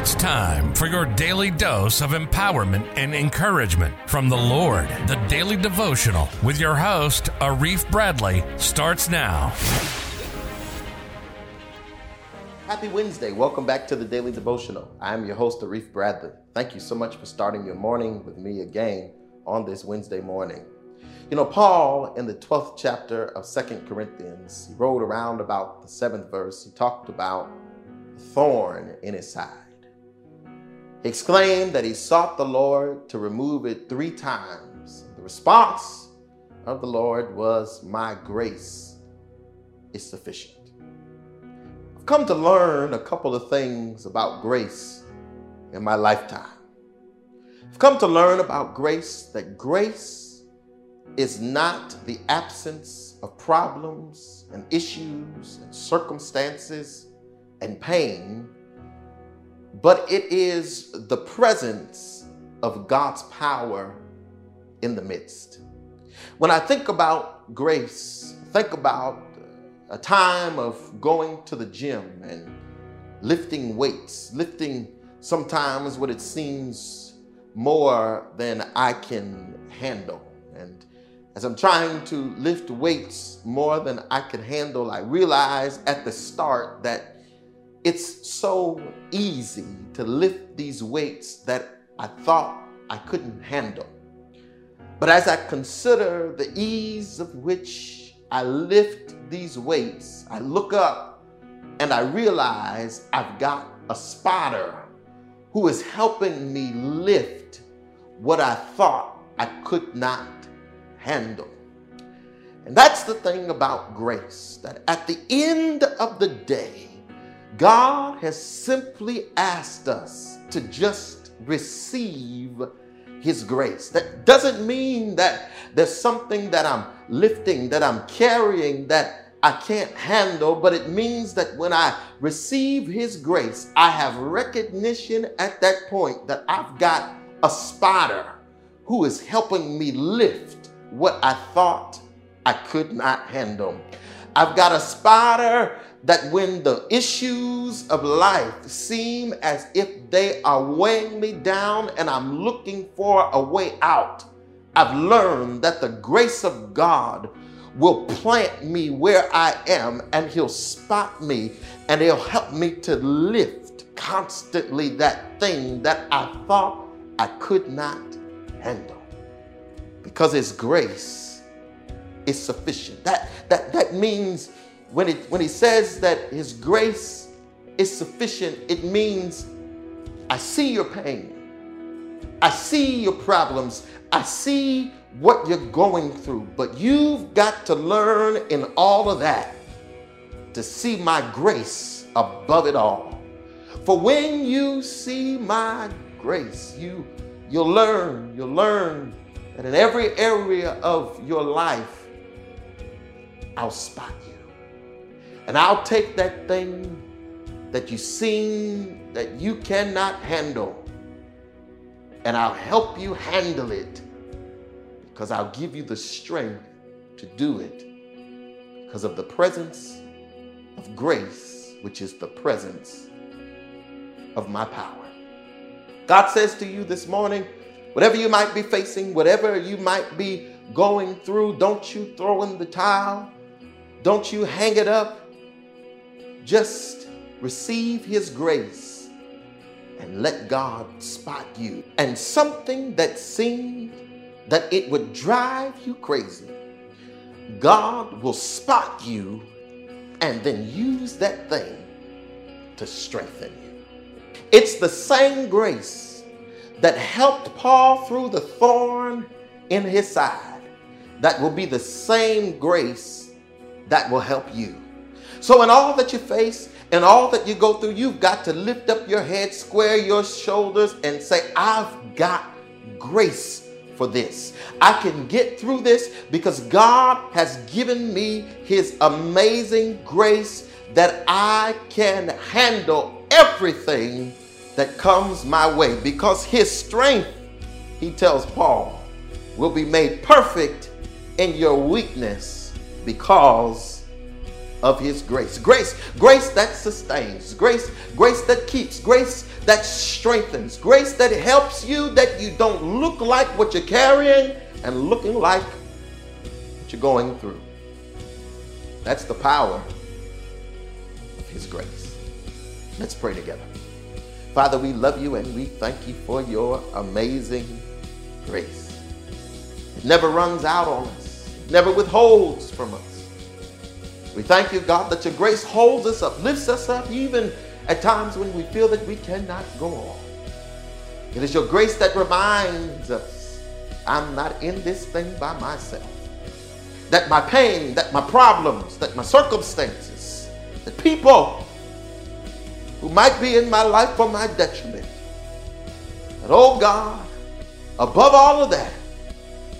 It's time for your daily dose of empowerment and encouragement from the Lord. The Daily Devotional with your host, Arif Bradley, starts now. Happy Wednesday. Welcome back to the Daily Devotional. I am your host, Arif Bradley. Thank you so much for starting your morning with me again on this Wednesday morning. You know, Paul, in the 12th chapter of Second Corinthians, he wrote around about the seventh verse, he talked about thorn in his side. Exclaimed that he sought the Lord to remove it three times. The response of the Lord was, My grace is sufficient. I've come to learn a couple of things about grace in my lifetime. I've come to learn about grace that grace is not the absence of problems and issues and circumstances and pain but it is the presence of God's power in the midst. When I think about grace, think about a time of going to the gym and lifting weights, lifting sometimes what it seems more than I can handle. And as I'm trying to lift weights more than I can handle, I realize at the start that it's so easy to lift these weights that I thought I couldn't handle. But as I consider the ease of which I lift these weights, I look up and I realize I've got a spotter who is helping me lift what I thought I could not handle. And that's the thing about grace that at the end of the day, God has simply asked us to just receive His grace. That doesn't mean that there's something that I'm lifting, that I'm carrying, that I can't handle, but it means that when I receive His grace, I have recognition at that point that I've got a spotter who is helping me lift what I thought I could not handle. I've got a spotter that when the issues of life seem as if they are weighing me down and I'm looking for a way out, I've learned that the grace of God will plant me where I am and He'll spot me and He'll help me to lift constantly that thing that I thought I could not handle. Because His grace is sufficient. That, that, that means when, it, when he says that his grace is sufficient, it means I see your pain. I see your problems. I see what you're going through. But you've got to learn in all of that to see my grace above it all. For when you see my grace, you, you'll learn, you'll learn that in every area of your life, I'll spot you. And I'll take that thing that you seen that you cannot handle, and I'll help you handle it because I'll give you the strength to do it because of the presence of grace, which is the presence of my power. God says to you this morning, whatever you might be facing, whatever you might be going through, don't you throw in the towel. Don't you hang it up. Just receive His grace and let God spot you. And something that seemed that it would drive you crazy, God will spot you and then use that thing to strengthen you. It's the same grace that helped Paul through the thorn in his side that will be the same grace that will help you. So, in all that you face and all that you go through, you've got to lift up your head, square your shoulders, and say, I've got grace for this. I can get through this because God has given me His amazing grace that I can handle everything that comes my way because His strength, He tells Paul, will be made perfect in your weakness because of his grace. Grace, grace that sustains, grace, grace that keeps, grace that strengthens, grace that helps you that you don't look like what you're carrying and looking like what you're going through. That's the power of his grace. Let's pray together. Father, we love you and we thank you for your amazing grace. It never runs out on us, it never withholds from us. We thank you, God, that your grace holds us up, lifts us up, even at times when we feel that we cannot go on. It is your grace that reminds us I'm not in this thing by myself. That my pain, that my problems, that my circumstances, that people who might be in my life for my detriment, that, oh God, above all of that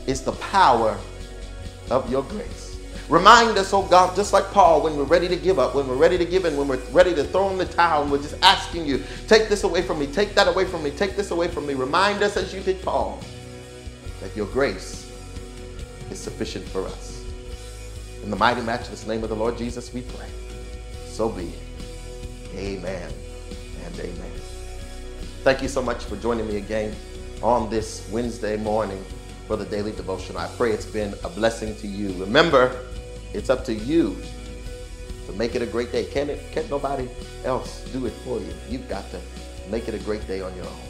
is the power of your grace. Remind us, oh God, just like Paul, when we're ready to give up, when we're ready to give in, when we're ready to throw in the towel, and we're just asking you, take this away from me, take that away from me, take this away from me. Remind us, as you did Paul, that your grace is sufficient for us. In the mighty, matchless name of the Lord Jesus, we pray. So be it. Amen and amen. Thank you so much for joining me again on this Wednesday morning for the daily devotion. I pray it's been a blessing to you. Remember, it's up to you to make it a great day. Can it? Can't nobody else do it for you. You've got to make it a great day on your own.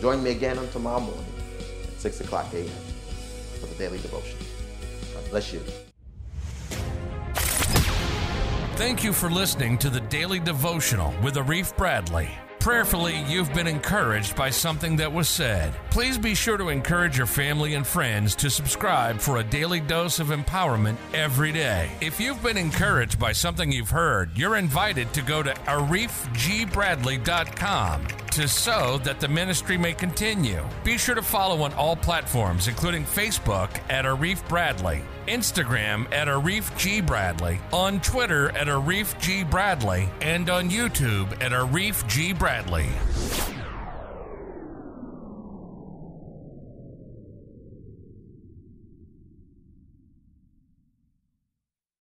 Join me again on tomorrow morning at 6 o'clock a.m. for the daily devotion. God bless you. Thank you for listening to the Daily Devotional with Arif Bradley. Prayerfully, you've been encouraged by something that was said. Please be sure to encourage your family and friends to subscribe for a daily dose of empowerment every day. If you've been encouraged by something you've heard, you're invited to go to arifgbradley.com sow that the ministry may continue. Be sure to follow on all platforms, including Facebook at Arif Bradley, Instagram at Arif G. Bradley, on Twitter at Arif G. Bradley, and on YouTube at Arif G. Bradley.